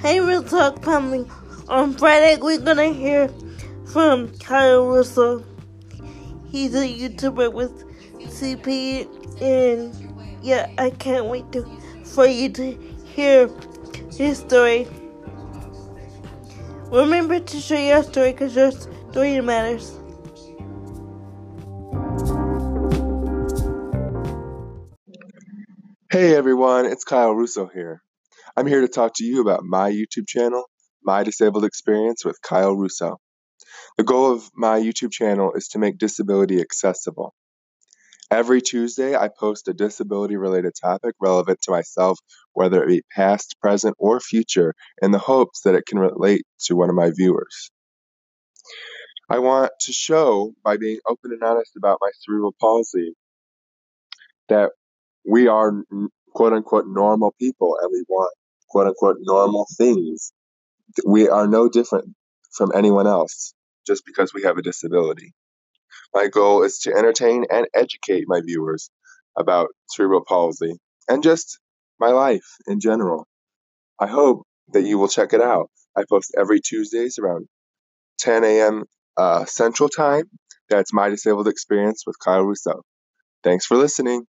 Hey, Real Talk family. On Friday, we're gonna hear from Kyle Russo. He's a YouTuber with CP, and yeah, I can't wait to for you to hear his story. Remember to share your story because your story matters. Hey everyone, it's Kyle Russo here. I'm here to talk to you about my YouTube channel, My Disabled Experience with Kyle Russo. The goal of my YouTube channel is to make disability accessible. Every Tuesday, I post a disability related topic relevant to myself, whether it be past, present, or future, in the hopes that it can relate to one of my viewers. I want to show, by being open and honest about my cerebral palsy, that we are quote unquote normal people and we want quote unquote normal things. We are no different from anyone else just because we have a disability. My goal is to entertain and educate my viewers about cerebral palsy and just my life in general. I hope that you will check it out. I post every Tuesdays around 10 a.m. Uh, Central Time. That's my disabled experience with Kyle Russo. Thanks for listening.